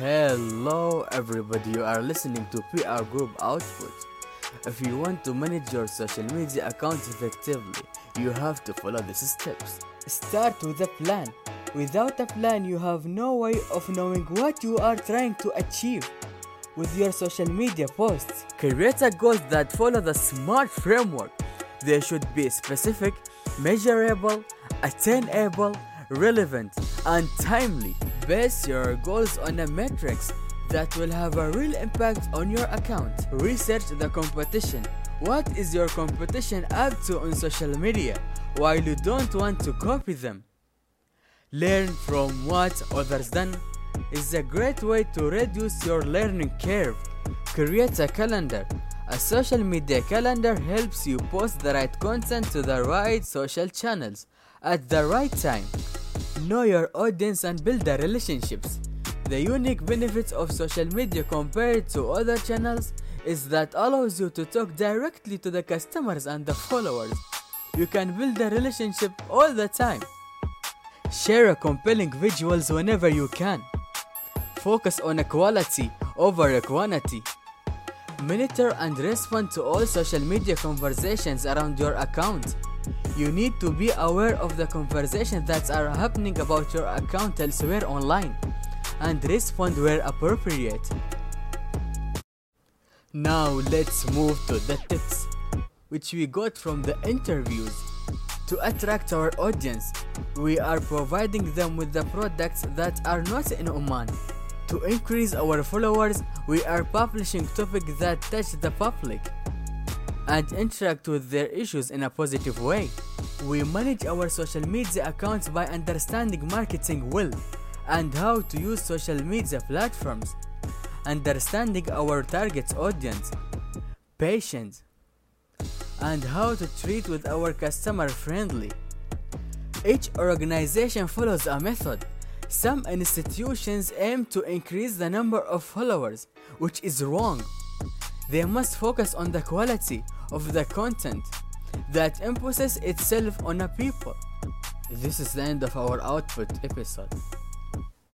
Hello, everybody. You are listening to PR Group Output. If you want to manage your social media accounts effectively, you have to follow these steps. Start with a plan. Without a plan, you have no way of knowing what you are trying to achieve with your social media posts. Create a goals that follow the SMART framework. They should be specific, measurable, attainable, relevant, and timely. Base your goals on a metrics that will have a real impact on your account. Research the competition. What is your competition up to on social media while you don't want to copy them? Learn from what others done is a great way to reduce your learning curve. Create a calendar. A social media calendar helps you post the right content to the right social channels at the right time. Know your audience and build the relationships. The unique benefits of social media compared to other channels is that allows you to talk directly to the customers and the followers. You can build a relationship all the time. Share compelling visuals whenever you can. Focus on quality over quantity. Monitor and respond to all social media conversations around your account. You need to be aware of the conversations that are happening about your account elsewhere online and respond where appropriate. Now let's move to the tips which we got from the interviews. To attract our audience, we are providing them with the products that are not in Oman. To increase our followers, we are publishing topics that touch the public and interact with their issues in a positive way. We manage our social media accounts by understanding marketing well and how to use social media platforms, understanding our target audience, patience, and how to treat with our customer friendly. Each organization follows a method. Some institutions aim to increase the number of followers, which is wrong. They must focus on the quality of the content that imposes itself on a people. This is the end of our output episode.